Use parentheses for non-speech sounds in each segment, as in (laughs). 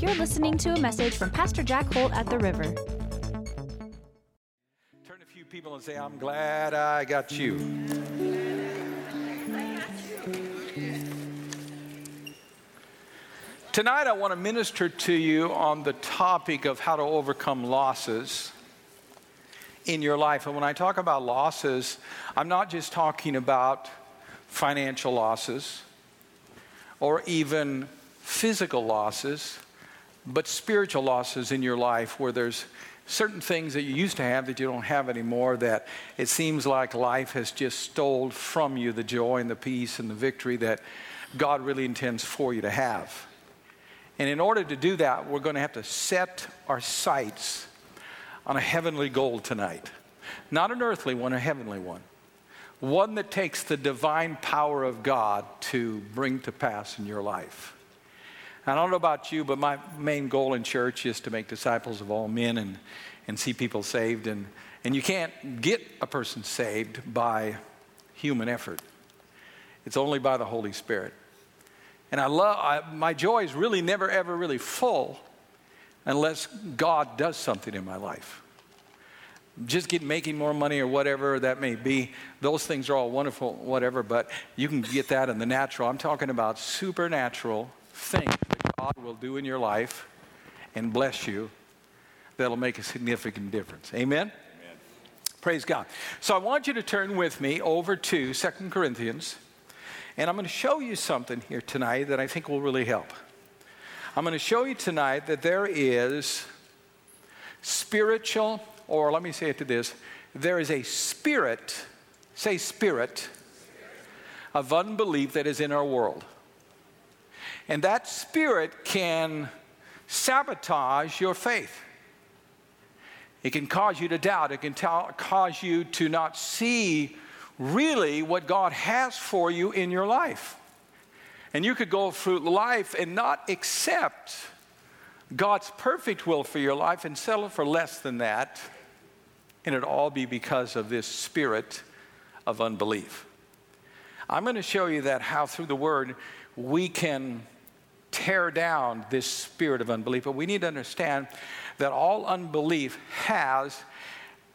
You're listening to a message from Pastor Jack Holt at the River. Turn a few people and say, I'm glad I got you. Tonight, I want to minister to you on the topic of how to overcome losses in your life. And when I talk about losses, I'm not just talking about financial losses or even physical losses, but spiritual losses in your life where there's certain things that you used to have that you don't have anymore that it seems like life has just stole from you the joy and the peace and the victory that God really intends for you to have. And in order to do that, we're going to have to set our sights on a heavenly goal tonight. Not an earthly one, a heavenly one. One that takes the divine power of God to bring to pass in your life. I don't know about you, but my main goal in church is to make disciples of all men and, and see people saved. And, and you can't get a person saved by human effort, it's only by the Holy Spirit. And I love, I, my joy is really never, ever really full unless God does something in my life. Just get making more money or whatever that may be, those things are all wonderful, whatever, but you can get that in the natural. I'm talking about supernatural things God will do in your life and bless you that'll make a significant difference. Amen? Amen? Praise God. So I want you to turn with me over to Second Corinthians, and I'm going to show you something here tonight that I think will really help. I'm going to show you tonight that there is spiritual, or let me say it to this there is a spirit, say spirit, of unbelief that is in our world. And that spirit can sabotage your faith. It can cause you to doubt. It can cause you to not see really what God has for you in your life. And you could go through life and not accept God's perfect will for your life and settle for less than that. And it'd all be because of this spirit of unbelief. I'm going to show you that how through the word we can tear down this spirit of unbelief. But we need to understand that all unbelief has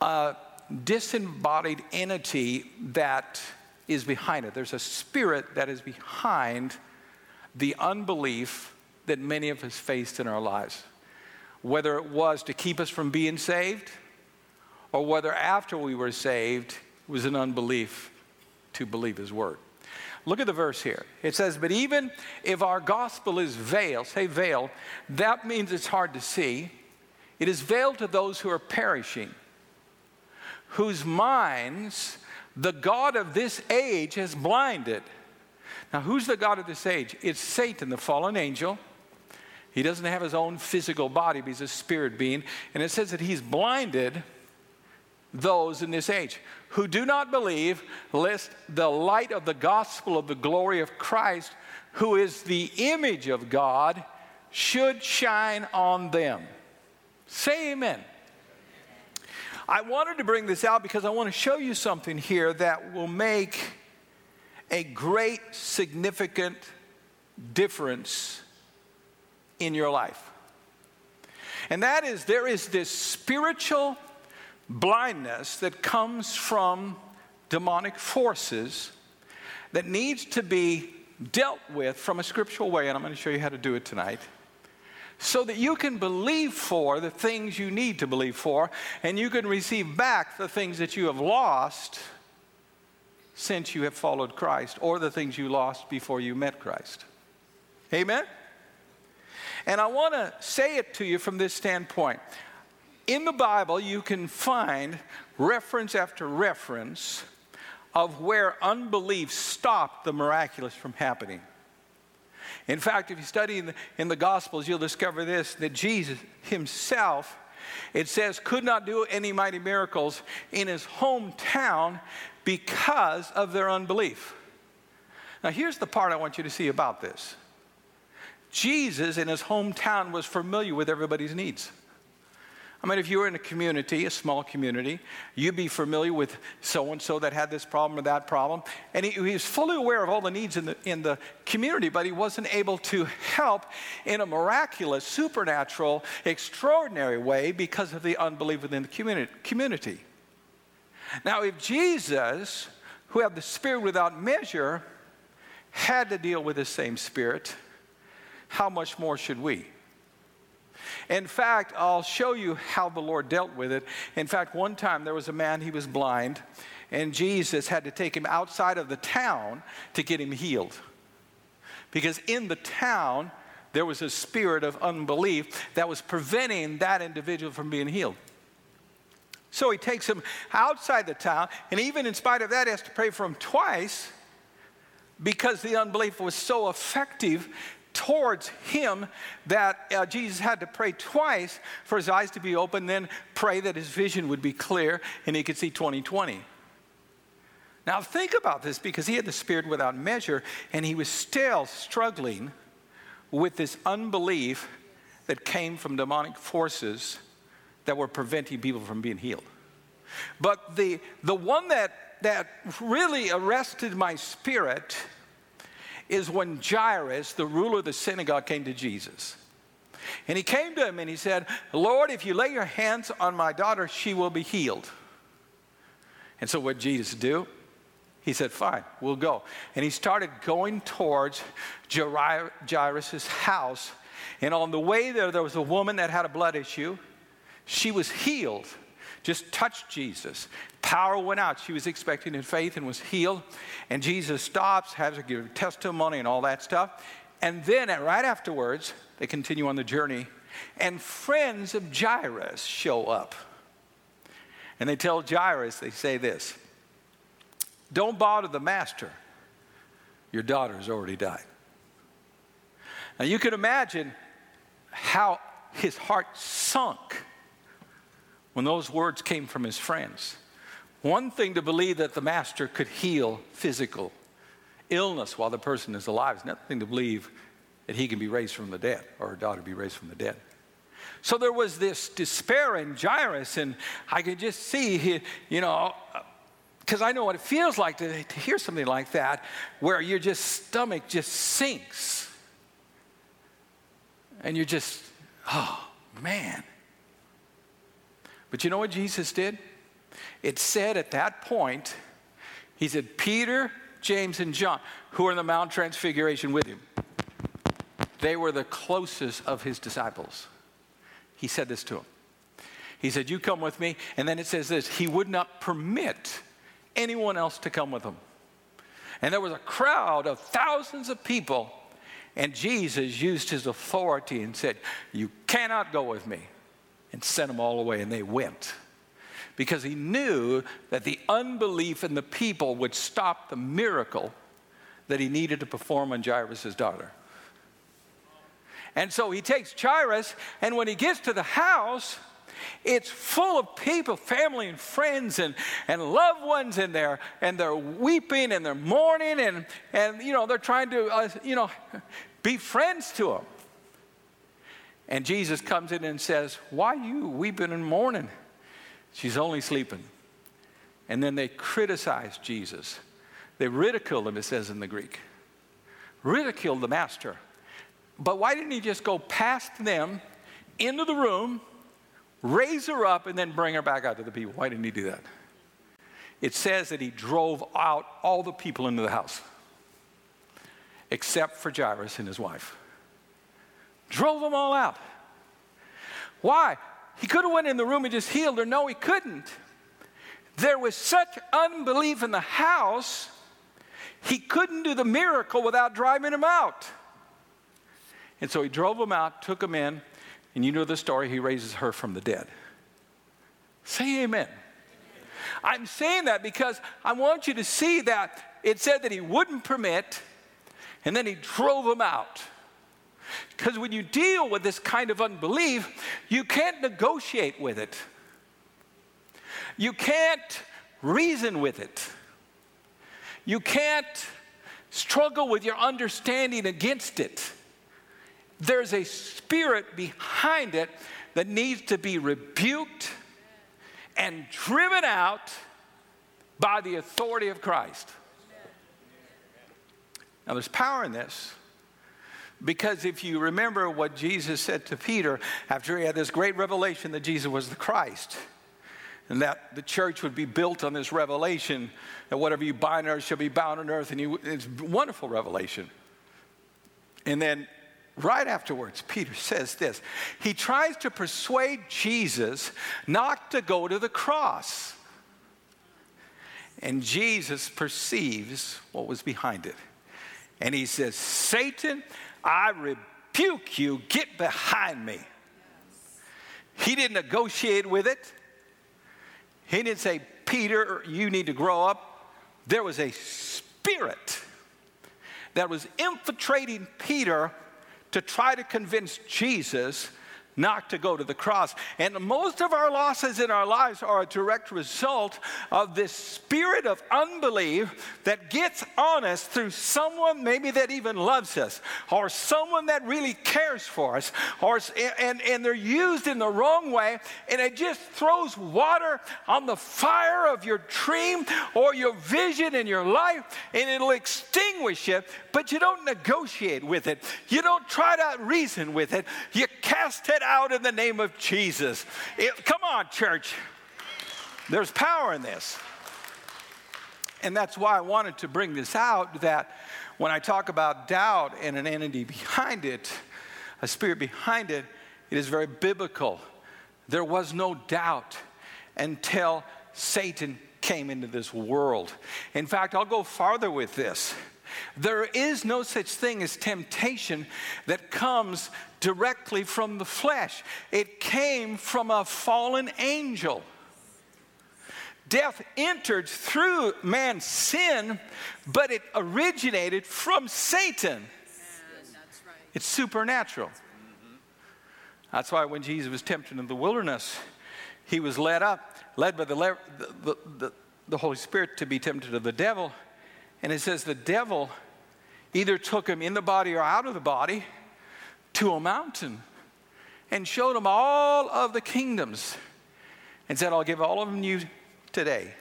a disembodied entity that is behind it. There's a spirit that is behind the unbelief that many of us faced in our lives. Whether it was to keep us from being saved, or whether after we were saved was an unbelief to believe His word. Look at the verse here. It says, But even if our gospel is veiled, say veiled, that means it's hard to see. It is veiled to those who are perishing, whose minds the God of this age has blinded. Now, who's the God of this age? It's Satan, the fallen angel. He doesn't have his own physical body, but he's a spirit being. And it says that he's blinded those in this age who do not believe, lest the light of the gospel of the glory of Christ, who is the image of God, should shine on them. Say amen. I wanted to bring this out because I want to show you something here that will make a great, significant difference in your life. And that is, there is this spiritual blindness that comes from demonic forces that needs to be dealt with from a scriptural way, and I'm going to show you how to do it tonight. So that you can believe for the things you need to believe for, and you can receive back the things that you have lost since you have followed Christ, or the things you lost before you met Christ. Amen? And I want to say it to you from this standpoint in the Bible, you can find reference after reference of where unbelief stopped the miraculous from happening. In fact, if you study in the, in the, Gospels, you'll discover this that Jesus himself, it says, could not do any mighty miracles in his hometown because of their unbelief. Now, here's the part I want you to see about this Jesus in his hometown was familiar with everybody's needs. I mean, if you were in a community, a small community, you'd be familiar with so and so that had this problem or that problem. And he, he, was fully aware of all the needs in the, in the community, but he wasn't able to help in a miraculous, supernatural, extraordinary way because of the unbelief within the community. community. Now, if Jesus, who had the Spirit without measure, had to deal with the same Spirit, how much more should we? In fact, I'll show you how the Lord dealt with it. In fact, one time there was a man, he was blind, and Jesus had to take him outside of the town to get him healed. Because in the town, there was a spirit of unbelief that was preventing that individual from being healed. So he takes him outside the town, and even in spite of that, he has to pray for him twice because the unbelief was so effective towards him that uh, Jesus had to pray twice for his eyes to be open, then pray that his vision would be clear and he could see 2020. Now, think about this because he had the Spirit without measure and he was still struggling with this unbelief that came from demonic forces that were preventing people from being healed. But the, the one that, that really arrested my spirit is when Jairus, the ruler of the synagogue, came to Jesus. And he came to him and he said, Lord, if you lay your hands on my daughter, she will be healed. And so, what Jesus do? He said, Fine, we'll go. And he started going towards Jairus' house. And on the way there, there was a woman that had a blood issue. She was healed just touched Jesus. Power went out. She was expecting in faith and was healed. And Jesus stops, has her give testimony and all that stuff. And then right afterwards, they continue on the journey. And friends of Jairus show up. And they tell Jairus, they say this Don't bother the master. Your daughter has already died. Now you can imagine how his heart sunk when those words came from his friends. One thing to believe that the master could heal physical illness while the person is alive is another thing to believe that he can be raised from the dead or her daughter be raised from the dead. So there was this despair in Jairus, and I could just see, he, you know, uh, because I know what it feels like to, to hear something like that, where your just stomach just sinks. And you're just, oh, man. But you know what Jesus did? It said at that point, he said, Peter, James, and John, who were in the Mount Transfiguration with him, they were the closest of his disciples. He said this to them. He said, You come with me. And then it says this He would not permit anyone else to come with him. And there was a crowd of thousands of people, and Jesus used his authority and said, You cannot go with me and sent them all away, and they went. Because he knew that the unbelief in the people would stop the miracle that he needed to perform on Jairus' daughter. And so he takes Jairus, and when he gets to the house, it's full of people, family and friends and, and loved ones, in they're, and they're weeping and they're mourning, and, and you know, they're trying to, uh, you know, (laughs) be friends to him. And Jesus comes in and says, Why you weeping and mourning? She's only sleeping. And then they criticize Jesus. They ridicule him, it says in the Greek. Ridicule the master. But why didn't he just go past them into the room, raise her up, and then bring her back out to the people? Why didn't he do that? It says that he drove out all the people into the house, except for Jairus and his wife. Drove them all out. Why? He could have went in the room and just healed her. No, he couldn't. There was such unbelief in the house, he couldn't do the miracle without driving them out. And so he drove them out, took them in, and you know the story, he raises her from the dead. Say amen. I'm saying that because I want you to see that it said that he wouldn't permit, and then he drove them out. Because when you deal with this kind of unbelief, you can't negotiate with it, you can't reason with it, you can't struggle with your understanding against it. there's a spirit behind it that needs to be rebuked and driven out by the authority of Christ. Now, there's power in this. Because if you remember what Jesus said to Peter after he had this great revelation that Jesus was the Christ, and that the church would be built on this revelation that whatever you bind on earth shall be bound on earth, and you, it's wonderful revelation. And then right afterwards, Peter says this he tries to persuade Jesus not to go to the cross. And Jesus perceives what was behind it. And he says, Satan, I rebuke you, get behind me. He didn't negotiate with it. He didn't say, Peter, you need to grow up. There was a spirit that was infiltrating Peter to try to convince Jesus not to go to the cross. And most of our losses in our lives are a direct result of this spirit of unbelief that gets on us through someone maybe that even loves us or someone that really cares for us or and, and they're used in the wrong way and it just throws water on the fire of your dream or your vision in your life and it'll extinguish it but you don't negotiate with it you don't try to reason with it you cast it out in the name of Jesus. It, come on, church. There's power in this. And that's why I wanted to bring this out that when I talk about doubt and an entity behind it, a spirit behind it, it is very biblical. There was no doubt until Satan came into this world. In fact, I'll go farther with this. There is no such thing as temptation that comes directly from the flesh, it came from a fallen angel. Death entered through man's sin, but it originated from Satan. It's supernatural. That's why when Jesus was tempted in the wilderness, he was led up, led by the, the, the, the Holy Spirit to be tempted of the devil. And it says the devil either took him in the body or out of the body to a mountain and showed him all of the kingdoms and said, I'll give all of them to you today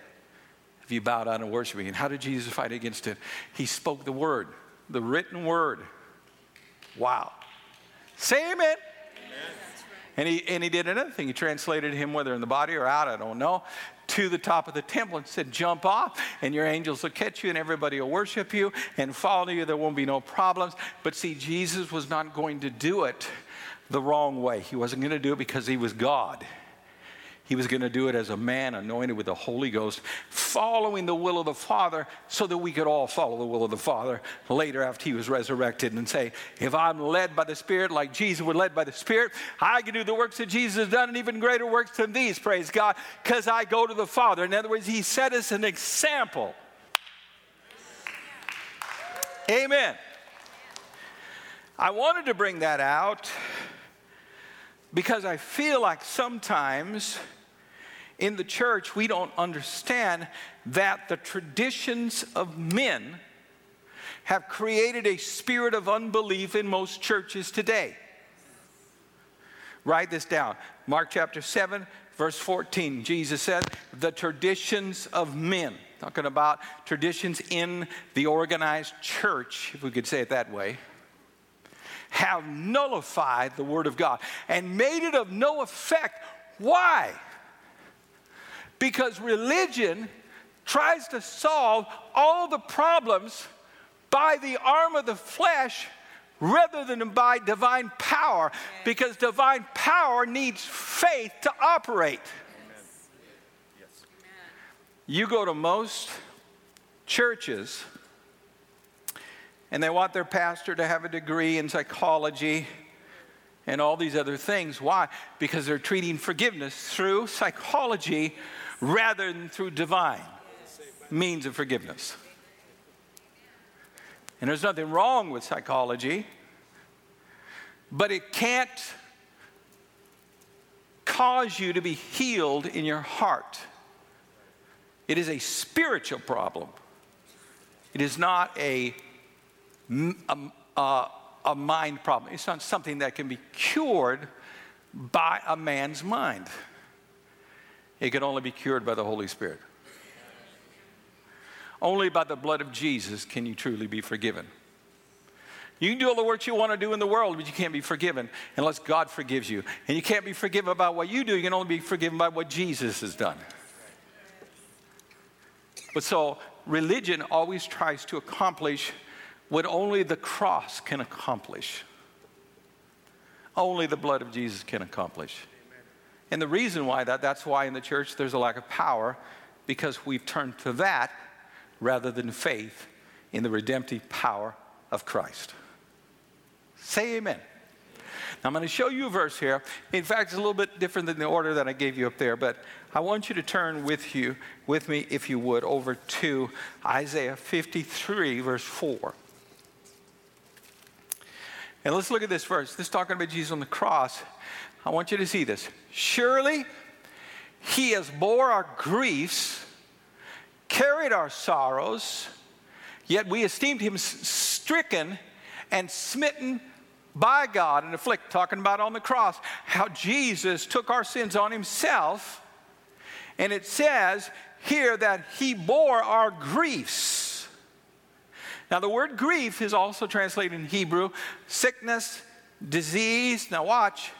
if you bow down and worship me. And how did Jesus fight against it? He spoke the word, the written word. Wow. Say amen. And he, and he did another thing. He translated him, whether in the body or out, I don't know, to the top of the temple and said, Jump off, and your angels will catch you, and everybody will worship you and follow you. There won't be no problems. But see, Jesus was not going to do it the wrong way. He wasn't going to do it because he was God. He was going to do it as a man anointed with the Holy Ghost, following the will of the Father so that we could all follow the will of the Father later after he was resurrected and say, If I'm led by the Spirit like Jesus was led by the Spirit, I can do the works that Jesus has done and even greater works than these, praise God, because I go to the Father. In other words, he set us an example. Amen. I wanted to bring that out because I feel like sometimes in the church, we don't understand that the traditions of men have created a spirit of unbelief in most churches today. Write this down. Mark chapter 7, verse 14. Jesus said, The traditions of men, talking about traditions in the organized church, if we could say it that way, have nullified the Word of God and made it of no effect. Why? Because religion tries to solve all the problems by the arm of the flesh rather than by divine power because divine power needs faith to operate. You go to most churches and they want their pastor to have a degree in psychology and all these other things. Why? Because they're treating forgiveness through psychology rather than through divine means of forgiveness. And there's nothing wrong with psychology, but it can't cause you to be healed in your heart. It is a spiritual problem. It is not a, a, a a mind problem. It's not something that can be cured by a man's mind. It can only be cured by the Holy Spirit. Only by the blood of Jesus can you truly be forgiven. You can do all the work you want to do in the world, but you can't be forgiven unless God forgives you. And you can't be forgiven about what you do, you can only be forgiven by what Jesus has done. But so, religion always tries to accomplish what only the cross can accomplish. Only the blood of Jesus can accomplish. And the reason why that, that's why in the church there's a lack of power, because we've turned to that rather than faith in the redemptive power of Christ. Say amen. Now, I'm going to show you a verse here. In fact, it's a little bit different than the order that I gave you up there, but I want you to turn with you, with me, if you would, over to Isaiah 53, verse 4. And let's look at this verse. This is talking about Jesus on the cross. I want you to see this. Surely he has bore our griefs, carried our sorrows, yet we esteemed him stricken and smitten by God and afflicted. Talking about on the cross, how Jesus took our sins on himself. And it says here that he bore our griefs. Now, the word grief is also translated in Hebrew sickness, disease. Now, watch,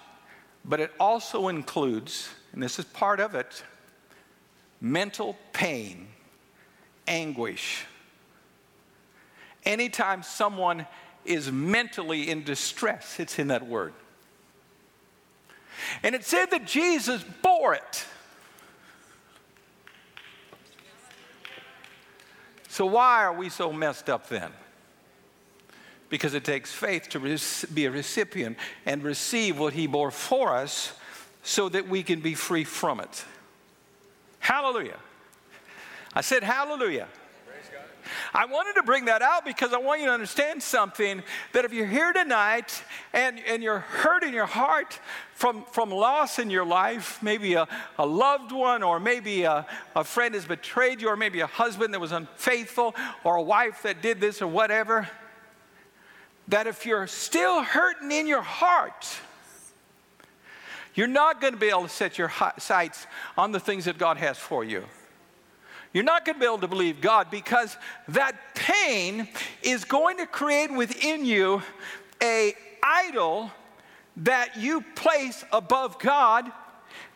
but it also includes, and this is part of it, mental pain, anguish. Anytime someone is mentally in distress, it's in that word. And it said that Jesus bore it. So, why are we so messed up then? Because it takes faith to be a recipient and receive what He bore for us so that we can be free from it. Hallelujah. I said, Hallelujah. I wanted to bring that out because I want you to understand something that if you're here tonight and, and you're hurt in your heart from, from loss in your life, maybe a, a loved one, or maybe a, a friend has betrayed you, or maybe a husband that was unfaithful, or a wife that did this, or whatever, that if you're still hurting in your heart, you're not going to be able to set your sights on the things that God has for you. You're not going to be able to believe God because that pain is going to create within you a idol that you place above God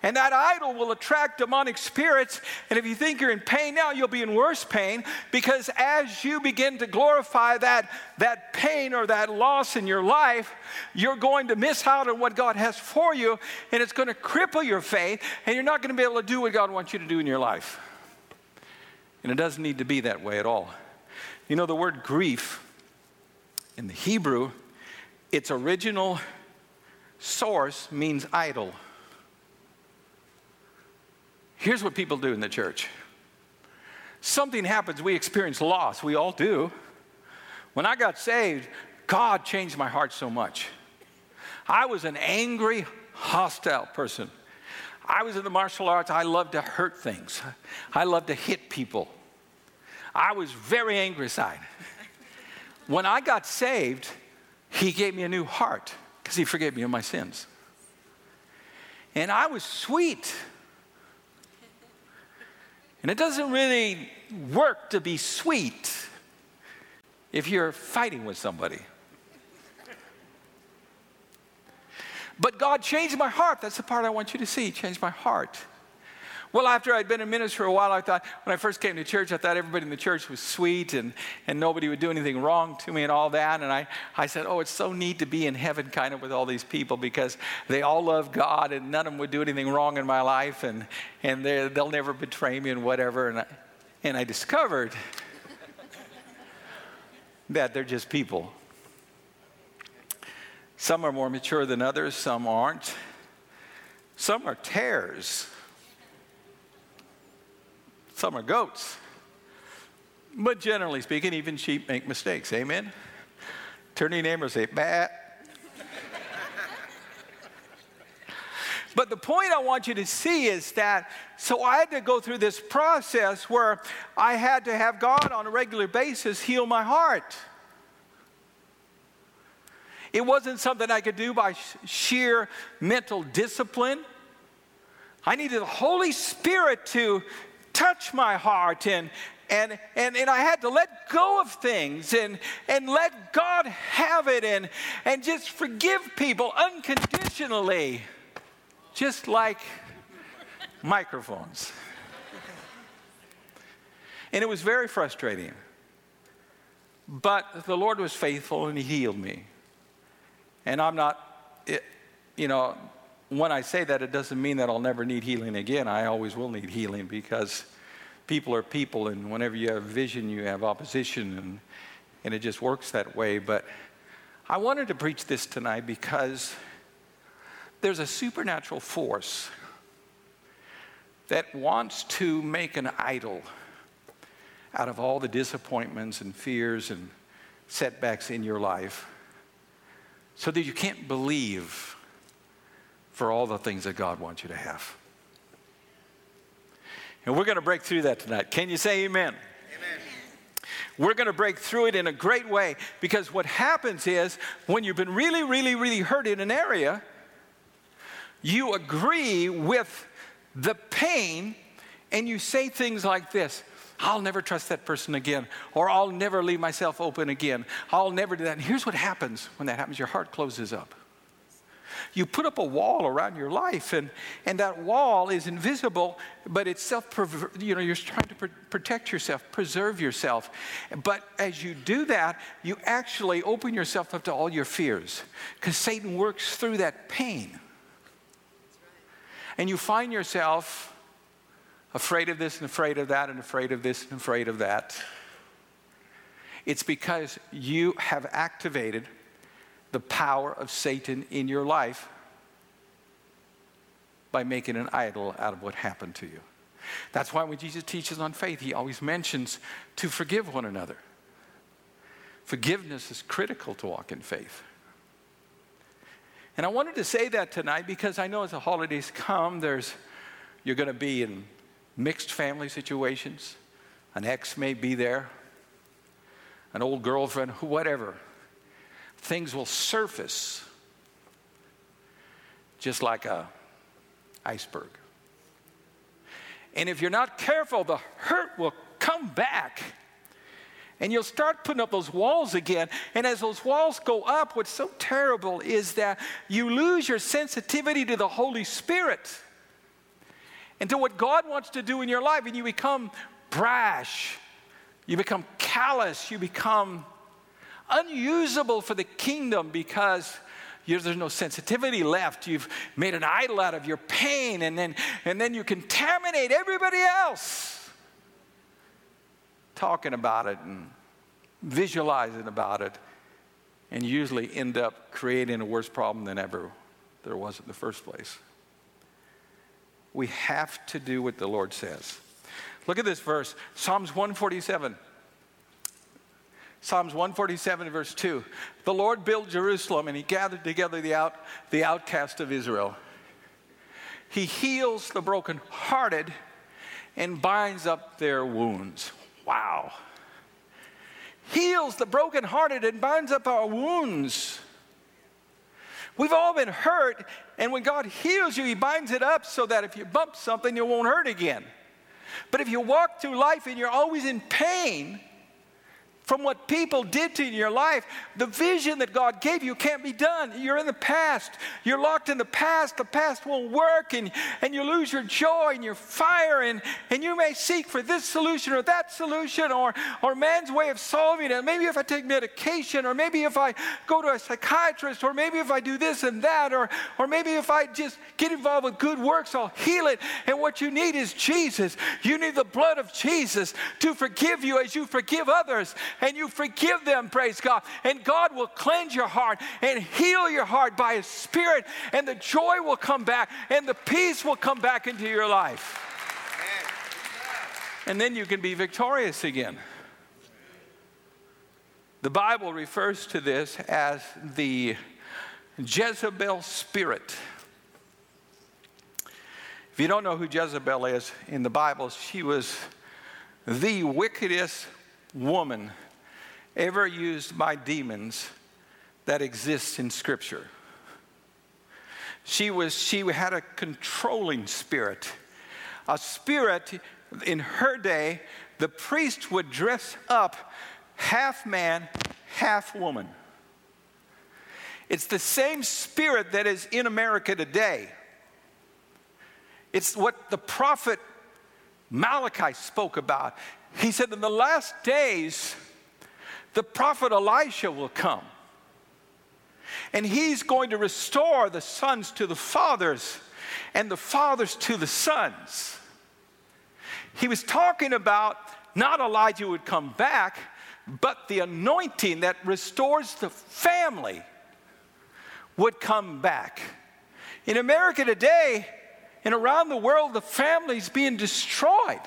and that idol will attract demonic spirits. And if you think you're in pain now, you'll be in worse pain because as you begin to glorify that, that pain or that loss in your life, you're going to miss out on what God has for you, and it's going to cripple your faith, and you're not going to be able to do what God wants you to do in your life. And it doesn't need to be that way at all. You know, the word grief in the Hebrew, its original source means idol. Here's what people do in the church something happens, we experience loss. We all do. When I got saved, God changed my heart so much. I was an angry, hostile person. I was in the martial arts. I loved to hurt things. I loved to hit people. I was very angry inside. When I got saved, he gave me a new heart because he forgave me of my sins. And I was sweet. And it doesn't really work to be sweet if you're fighting with somebody. But God changed my heart. That's the part I want you to see. Changed my heart. Well, after I'd been in ministry for a while, I thought, when I first came to church, I thought everybody in the church was sweet and, and nobody would do anything wrong to me and all that. And I, I said, oh, it's so neat to be in heaven kind of with all these people because they all love God and none of them would do anything wrong in my life and, and they'll never betray me and whatever. And I, and I discovered that they're just people. Some are more mature than others, some aren't. Some are tares. Some are goats. But generally speaking, even sheep make mistakes. Amen? Turn your neighbor and say, bat. But the point I want you to see is that, so I had to go through this process where I had to have God on a regular basis heal my heart. It wasn't something I could do by sheer mental discipline. I needed the Holy Spirit to touch my heart and and, and, and I had to let go of things and, and let God have it and, and just forgive people unconditionally, just like microphones. And it was very frustrating. But the Lord was faithful and He healed me. And I'm not, you know, when I say that, it doesn't mean that I'll never need healing again. I always will need healing because people are people, and whenever you have vision, you have opposition, and, and it just works that way. But I wanted to preach this tonight because there's a supernatural force that wants to make an idol out of all the disappointments and fears and setbacks in your life so that you can't believe for all the things that God wants you to have. And we're going to break through that tonight. Can you say amen? Amen. We're going to break through it in a great way because what happens is when you've been really, really, really hurt in an area, you agree with the pain and you say things like this I'll never trust that person again, or I'll never leave myself open again. I'll never do that. And here's what happens when that happens your heart closes up. You put up a wall around your life, and, and that wall is invisible, but it's self, you know, you're trying to pr- protect yourself, preserve yourself. But as you do that, you actually open yourself up to all your fears, because Satan works through that pain. And you find yourself afraid of this and afraid of that and afraid of this and afraid of that. It's because you have activated the power of Satan in your life by making an idol out of what happened to you. That's why when Jesus teaches on faith, he always mentions to forgive one another. Forgiveness is critical to walk in faith. And I wanted to say that tonight because I know as the holidays come, there's you're going to be in mixed family situations. An ex may be there, an old girlfriend, whatever things will surface just like a iceberg. And if you're not careful, the hurt will come back. And you'll start putting up those walls again. And as those walls go up, what's so terrible is that you lose your sensitivity to the Holy Spirit and to what God wants to do in your life. And you become brash, you become callous, you become unusable for the kingdom because there's no sensitivity left. You've made an idol out of your pain, and then, and then you contaminate everybody else talking about it and visualizing about it, and usually end up creating a worse problem than ever there was in the first place. We have to do what the Lord says. Look at this verse Psalms 147. Psalms 147, verse 2. The Lord built Jerusalem and he gathered together the, out, the outcast of Israel. He heals the brokenhearted and binds up their wounds. Wow. Heals the brokenhearted and binds up our wounds. We've all been hurt, and when God heals you, He binds it up so that if you bump something, you won't hurt again. But if you walk through life and you're always in pain, from what people did to you in your life, the vision that God gave you can't be done. You're in the past. You're locked in the past. The past won't work, and, and you lose your joy and your fire, and, and you may seek for this solution or that solution or, or man's way of solving it. Maybe if I take medication, or maybe if I go to a psychiatrist, or maybe if I do this and that, or, or maybe if I just get involved with good works, I'll heal it. And what you need is Jesus. You need the blood of Jesus to forgive you as you forgive others and you forgive them, praise God. And God will cleanse your heart and heal your heart by His Spirit, and the joy will come back and the peace will come back into your life. And then you can be victorious again. The Bible refers to this as the Jezebel spirit. If you don't know who Jezebel is in the Bible, she was the wickedest woman ever used by demons that exists in Scripture. She, was, she had a controlling spirit. A spirit in her day, the priest would dress up half man, half woman. It's the same spirit that is in America today. It's what the prophet Malachi spoke about. He said, In the last days, the prophet Elisha will come. And he's going to restore the sons to the fathers and the fathers to the sons. He was talking about not Elijah would come back, but the anointing that restores the family would come back. In America today and around the world, the family's being destroyed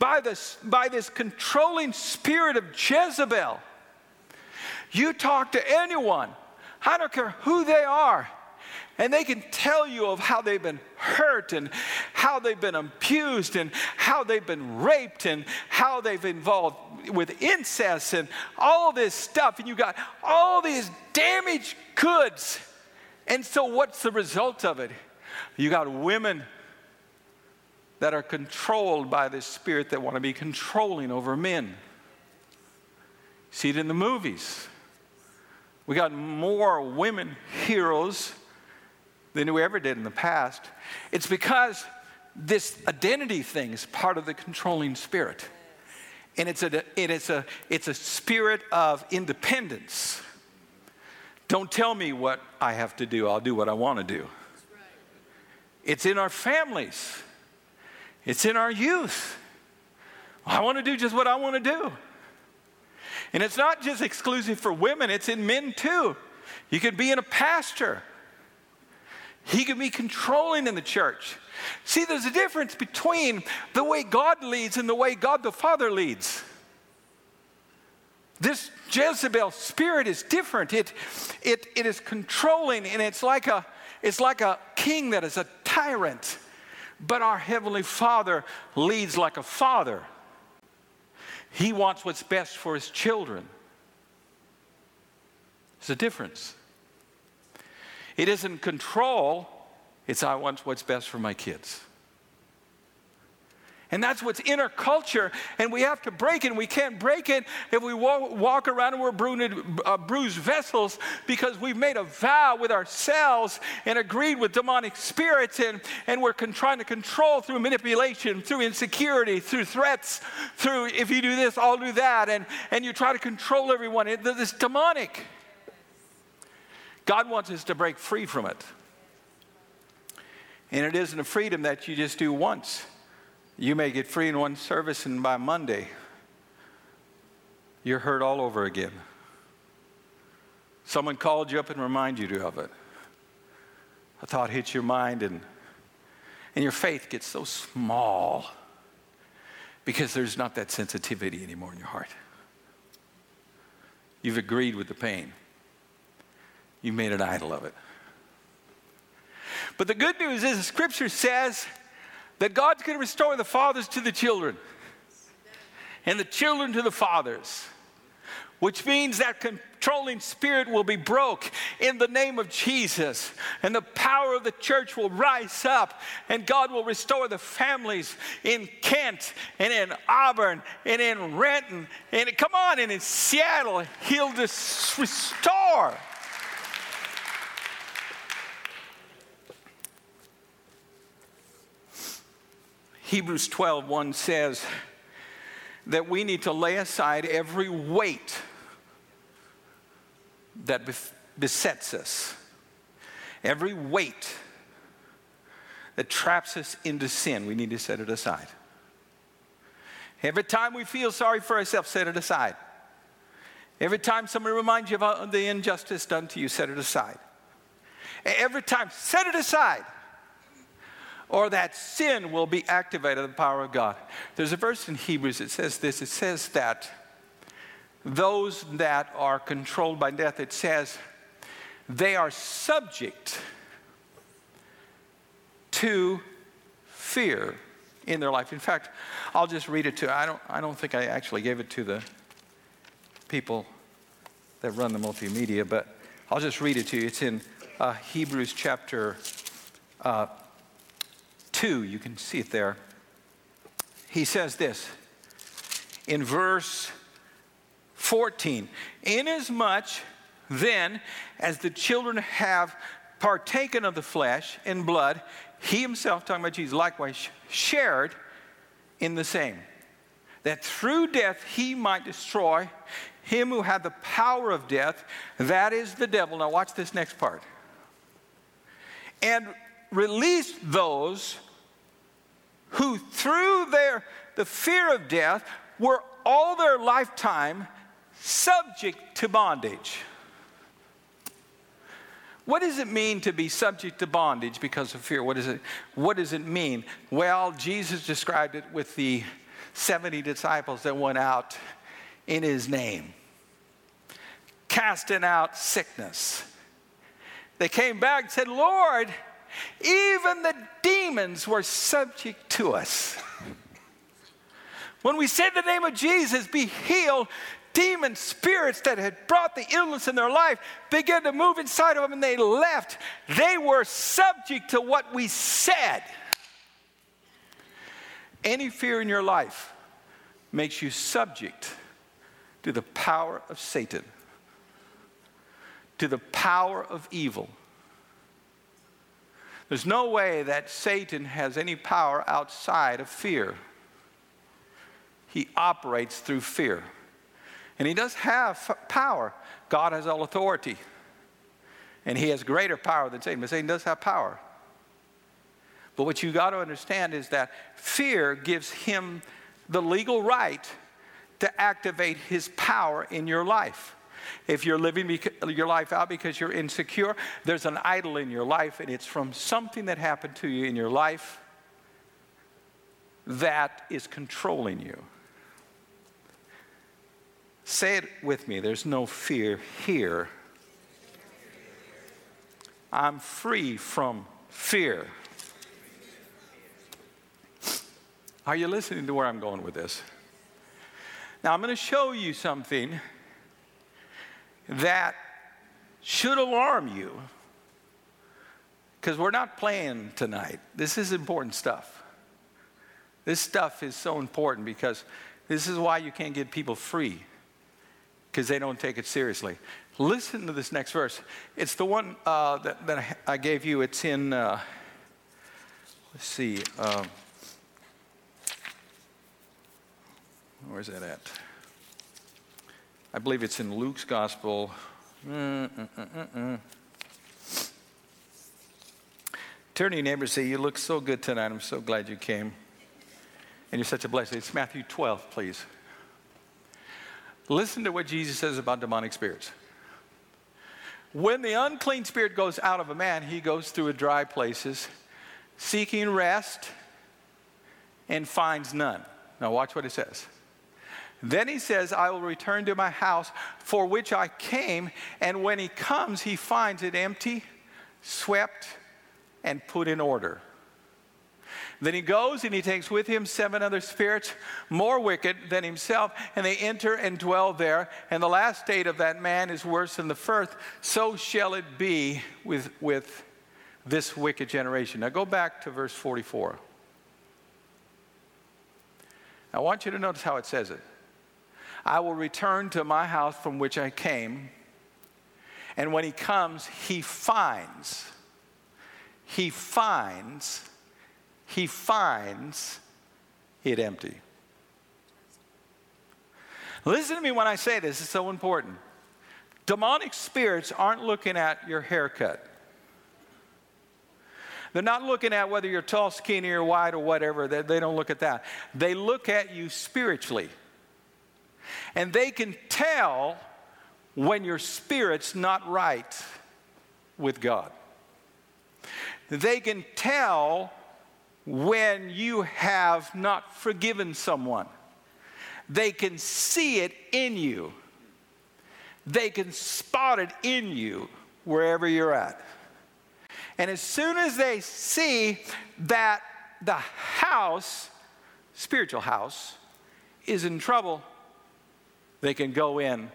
by this, by this controlling spirit of Jezebel. You talk to anyone, I don't care who they are, and they can tell you of how they've been hurt and how they've been abused and how they've been raped and how they've involved with incest and all this stuff. And you got all these damaged goods. And so, what's the result of it? You got women that are controlled by this spirit that want to be controlling over men. See it in the movies. We got more women heroes than we ever did in the past. It's because this identity thing is part of the controlling spirit. And it's a, it's a, it's a spirit of independence. Don't tell me what I have to do, I'll do what I want to do. It's in our families, it's in our youth. I want to do just what I want to do. And it's not just exclusive for women, it's in men too. You could be in a pastor he can be controlling in the church. See, there's a difference between the way God leads and the way God the Father leads. This Jezebel spirit is different. It, it, it is controlling, and it's like, a, it's like a king that is a tyrant. But our Heavenly Father leads like a father. He wants what's best for his children. There's a difference. It isn't control, it's I want what's best for my kids. And that's what's in our culture, and we have to break it. And We can't break it if we walk, around and we're bruised, uh, bruised vessels because we've made a vow with ourselves and agreed with demonic spirits, and, and we're con- trying to control through manipulation, through insecurity, through threats, through if you do this, I'll do that, and, and you try to control everyone. It, it's demonic. God wants us to break free from it. And it isn't a freedom that you just do once. You may get free in one service, and by Monday, you're hurt all over again. Someone called you up and reminded you of it. A thought hits your mind, and, and your faith gets so small because there's not that sensitivity anymore in your heart. You've agreed with the pain you've made an idol of it. But the good news is the scripture says that God's going to restore the fathers to the children and the children to the fathers, which means that controlling spirit will be broke in the name of Jesus, and the power of the church will rise up, and God will restore the families in Kent and in Auburn and in Renton and come on, and in Seattle. He'll just restore. Hebrews 12, 1 says that we need to lay aside every weight that besets us, every weight that traps us into sin. We need to set it aside. Every time we feel sorry for ourselves, set it aside. Every time somebody reminds you of the injustice done to you, set it aside. Every time, set it aside or that sin will be activated, the power of God. There's a verse in Hebrews that says this it says that those that are controlled by death, it says they are subject to fear in their life. In fact, I'll just read it to I don't I don't think I actually gave it to the people that run the multimedia, but I'll just read it to you. It's in uh, Hebrews chapter uh, 2. You can see it there. He says this in verse 14 Inasmuch then as the children have partaken of the flesh and blood, he himself, talking about Jesus, likewise shared in the same. That through death he might destroy him who had the power of death, that is the devil. Now, watch this next part. And release those who, through their, the fear of death, were all their lifetime subject to bondage. What does it mean to be subject to bondage because of fear? What, is it, what does it mean? Well, Jesus described it with the 70 disciples that went out in his name, casting out sickness. They came back and said, Lord, even the demons were subject to us. When we said the name of Jesus, be healed, demon spirits that had brought the illness in their life began to move inside of them and they left. They were subject to what we said. Any fear in your life makes you subject to the power of Satan, to the power of evil. There's no way that Satan has any power outside of fear. He operates through fear. And he does have power. God has all authority. And he has greater power than Satan. But Satan does have power. But what you got to understand is that fear gives him the legal right to activate his power in your life. If you're living your life out because you're insecure, there's an idol in your life, and it's from something that happened to you in your life that is controlling you. Say it with me there's no fear here. I'm free from fear. Are you listening to where I'm going with this? Now, I'm going to show you something that should alarm you because we're not playing tonight. This is important stuff. This stuff is so important because this is why you can't get people free because they don't take it seriously. Listen to this next verse. It's the one uh, that, that, I gave you. It's in, uh, let's see, um, where's that at? I believe it's in Luke's Gospel. Mm, mm, mm, Turn to your neighbor and say, You look so good tonight. I'm so glad you came. And you're such a blessing. It's Matthew 12, please. Listen to what Jesus says about demonic spirits. When the unclean spirit goes out of a man, he goes through dry places, seeking rest, and finds none. Now, watch what it says. Then he says, I will return to my house for which I came. And when he comes, he finds it empty, swept, and put in order. Then he goes and he takes with him seven other spirits more wicked than himself, and they enter and dwell there. And the last state of that man is worse than the first. So shall it be with, with this wicked generation. Now go back to verse 44. I want you to notice how it says it. I will return to my house from which I came. And when he comes, he finds, he finds he finds it empty. Listen to me when I say this, it's so important. Demonic spirits aren't looking at your haircut. They're not looking at whether you're tall, skinny, or wide, or whatever. They, they don't look at that. They look at you spiritually. And they can tell when your spirit's not right with God. They can tell when you have not forgiven someone. They can see it in you, they can spot it in you wherever you're at. And as soon as they see that the house, spiritual house, is in trouble, they can go in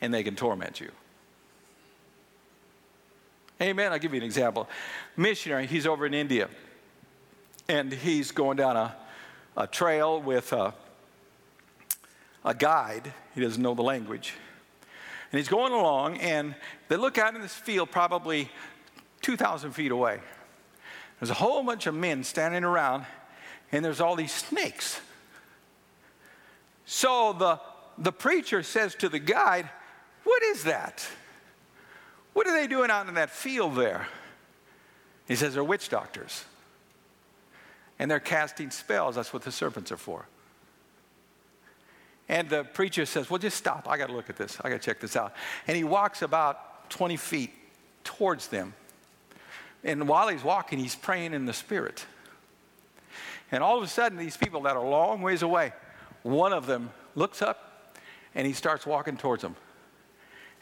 and they can torment you. Amen. I'll give you an example. Missionary, he's over in India, and he's going down a, a trail with a, a guide. He doesn't know the language. And he's going along, and they look out in this field probably 2,000 feet away. There's a whole bunch of men standing around, and there's all these snakes. So the, the preacher says to the guide, What is that? What are they doing out in that field there? He says, They're witch doctors. And they're casting spells. That's what the serpents are for. And the preacher says, Well, just stop. I got to look at this. I got to check this out. And he walks about 20 feet towards them. And while he's walking, he's praying in the spirit. And all of a sudden, these people that are a long ways away, one of them looks up and he starts walking towards them.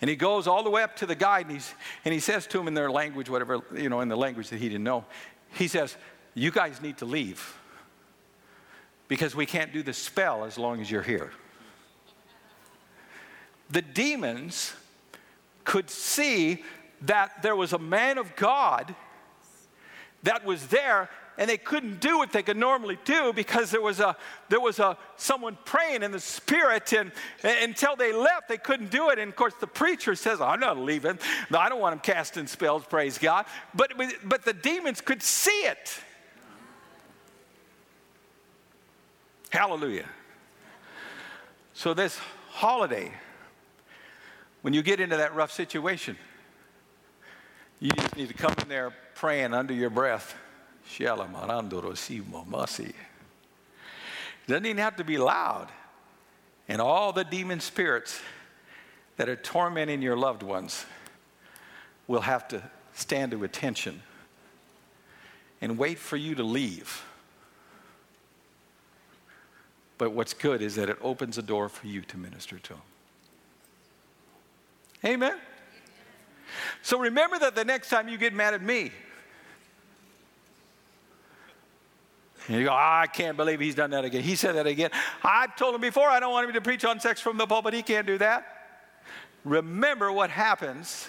And he goes all the way up to the guide and, he's, and he says to him in their language, whatever, you know, in the language that he didn't know, he says, You guys need to leave because we can't do the spell as long as you're here. The demons could see that there was a man of God that was there and they couldn't do what they could normally do because there was a there was a someone praying in the spirit and, and until they left they couldn't do it. And of course the preacher says i'm not leaving. I don't want them casting spells praise god. But but the demons could see it. Hallelujah. So this holiday when you get into that rough situation you just need to come in there praying under your breath doesn't even have to be loud. And all the demon spirits that are tormenting your loved ones will have to stand to attention and wait for you to leave. But what's good is that it opens a door for you to minister to them. Amen? So remember that the next time you get mad at me, And you go, oh, I can't believe he's done that again. He said that again. I've told him before I don't want him to preach on sex from the pulpit. He can't do that. Remember what happens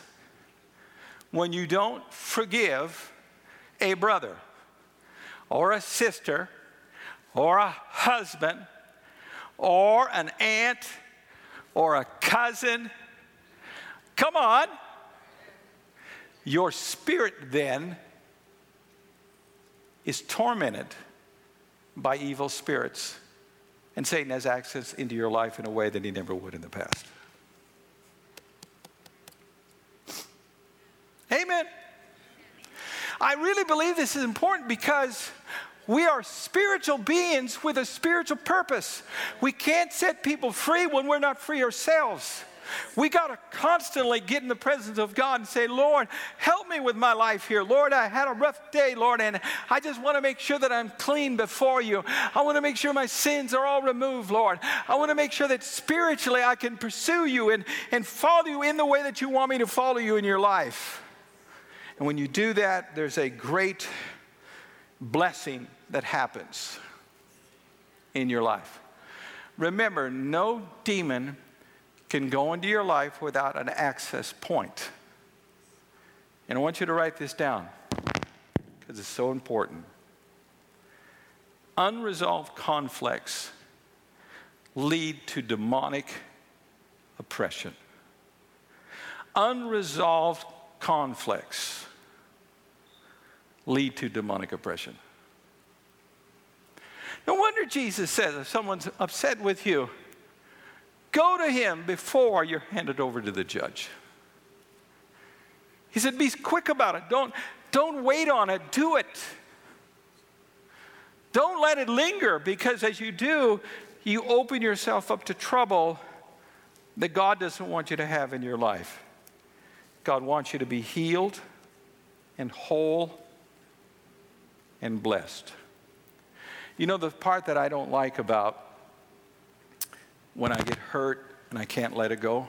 when you don't forgive a brother or a sister or a husband or an aunt or a cousin. Come on. Your spirit then is tormented by evil spirits. And Satan has access into your life in a way that he never would in the past. Amen. I really believe this is important because we are spiritual beings with a spiritual purpose. We can't set people free when we're not free ourselves. We got to constantly get in the presence of God and say, Lord, help me with my life here. Lord, I had a rough day, Lord, and I just want to make sure that I'm clean before you. I want to make sure my sins are all removed, Lord. I want to make sure that spiritually I can pursue you and, and follow you in the way that you want me to follow you in your life. And when you do that, there's a great blessing that happens in your life. Remember, no demon can go into your life without an access point. And I want you to write this down because it's so important. Unresolved conflicts lead to demonic oppression. Unresolved conflicts lead to demonic oppression. No wonder Jesus says if someone's upset with you, Go to him before you're handed over to the judge. He said, Be quick about it. Don't, don't wait on it. Do it. Don't let it linger because as you do, you open yourself up to trouble that God doesn't want you to have in your life. God wants you to be healed and whole and blessed. You know, the part that I don't like about when I get hurt and I can't let it go.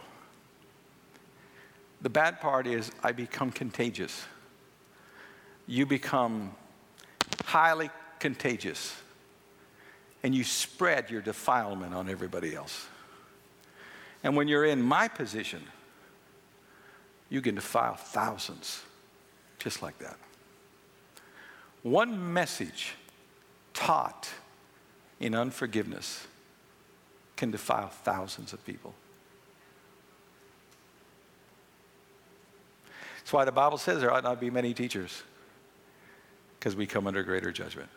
The bad part is I become contagious. You become highly contagious and you spread your defilement on everybody else. And when you're in my position, you can defile thousands just like that. One message taught in unforgiveness can defile thousands of people. That's why the Bible says there ought not be many teachers, because we come under greater judgment.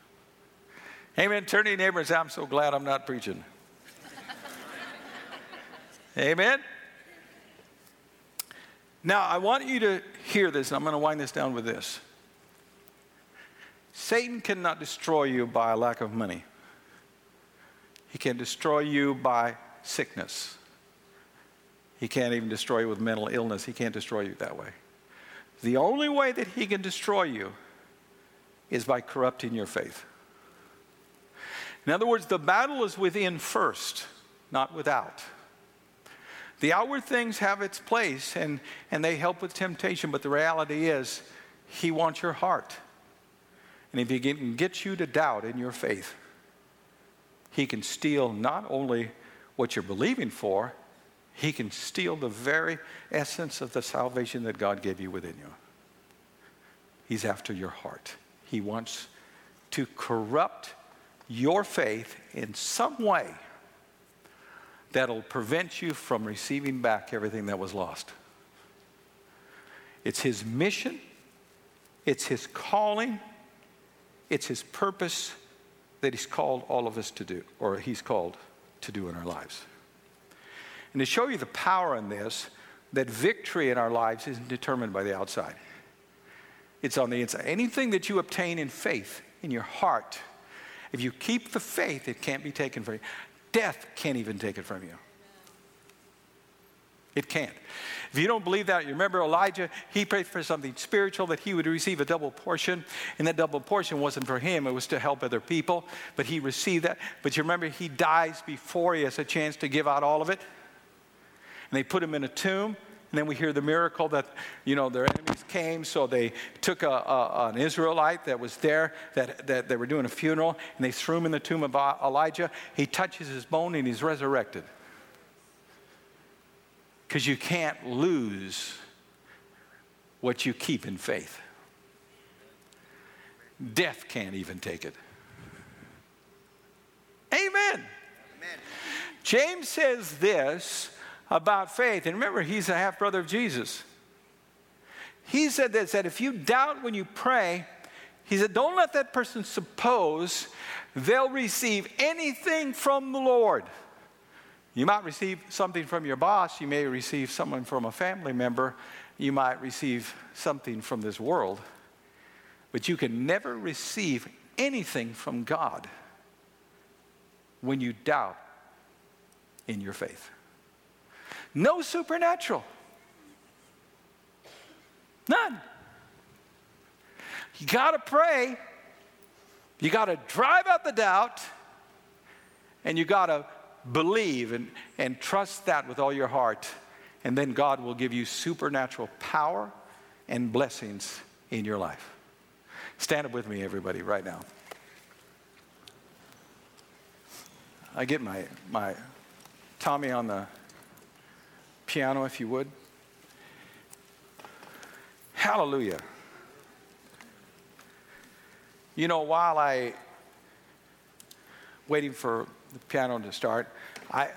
Amen. Turn to your neighbor and say, I'm so glad I'm not preaching. (laughs) Amen. Now, I want you to hear this, and I'm going to wind this down with this. Satan cannot destroy you by a lack of money. He can destroy you by sickness. He can't even destroy you with mental illness. He can't destroy you that way. The only way that he can destroy you is by corrupting your faith. In other words, the battle is within first, not without. The outward things have its place and, and they help with temptation, but the reality is, he wants your heart. And if he can get you to doubt in your faith, he can steal not only what you're believing for, he can steal the very essence of the salvation that God gave you within you. He's after your heart. He wants to corrupt your faith in some way that'll prevent you from receiving back everything that was lost. It's his mission, it's his calling, it's his purpose that he's called all of us to do, or he's called to do in our lives. And to show you the power in this, that victory in our lives isn't determined by the outside. It's on the inside. Anything that you obtain in faith, in your heart, if you keep the faith, it can't be taken from you. Death can't even take it from you. It can't. If you don't believe that, you remember Elijah, he prayed for something spiritual that he would receive a double portion. And that double portion wasn't for him, it was to help other people. But he received that. But you remember, he dies before he has a chance to give out all of it. And they put him in a tomb. And then we hear the miracle that, you know, their enemies came, so they took a, a, an Israelite that was there, that, that they were doing a funeral, and they threw him in the tomb of Elijah. He touches his bone and he's resurrected. Because you can't lose what you keep in faith. Death can't even take it. Amen. Amen. James says this about faith. And remember, he's a half brother of Jesus. He said this that if you doubt when you pray, he said, don't let that person suppose they'll receive anything from the Lord. You might receive something from your boss, you may receive someone from a family member, you might receive something from this world, but you can never receive anything from God when you doubt in your faith. No supernatural. None. You got to pray. You got to drive out the doubt. And you got to believe and, and trust that with all your heart. And then God will give you supernatural power and blessings in your life. Stand up with me, everybody, right now. I get my, my Tommy on the piano, if you would. Hallelujah. You know, while I waiting for the piano to start, I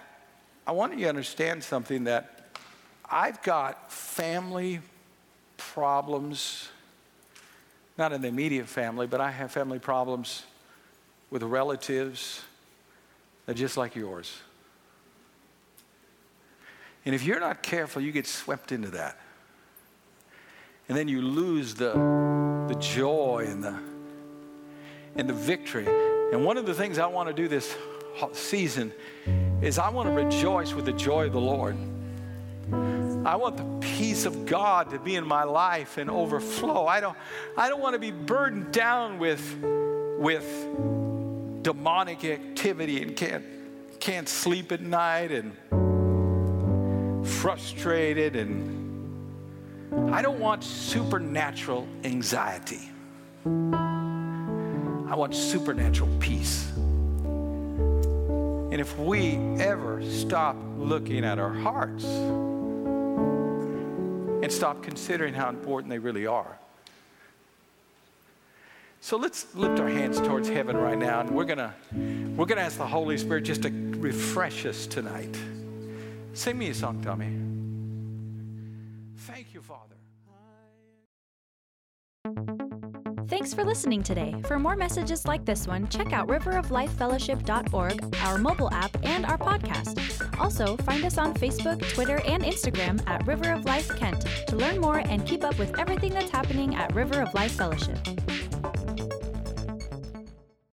I want you to understand something that I've got family problems, not in the immediate family, but I have family problems with relatives that are just like yours. And if you're not careful, you get swept into that. And then you lose the, the joy and the, and the victory. And one of the things I want to do this season is I want to rejoice with the joy of the Lord. I want the peace of God to be in my life and overflow. I don't, I don't want to be burdened down with, with demonic activity and can't, can't sleep at night and frustrated and I don't want supernatural anxiety. I want supernatural peace And if we ever stop looking at our hearts and stop considering how important they really are. So let's lift our hands towards heaven right now, and we're gonna we're gonna ask the Holy Spirit just to refresh us tonight. Sing me a song, Tommy. Thank you, Father. Thanks for listening today. For more messages like this one, check out riveroflifefellowship.org, our mobile app, and our podcast. Also, find us on Facebook, Twitter, and Instagram at River of Life Kent to learn more and keep up with everything that's happening at River of Life Fellowship.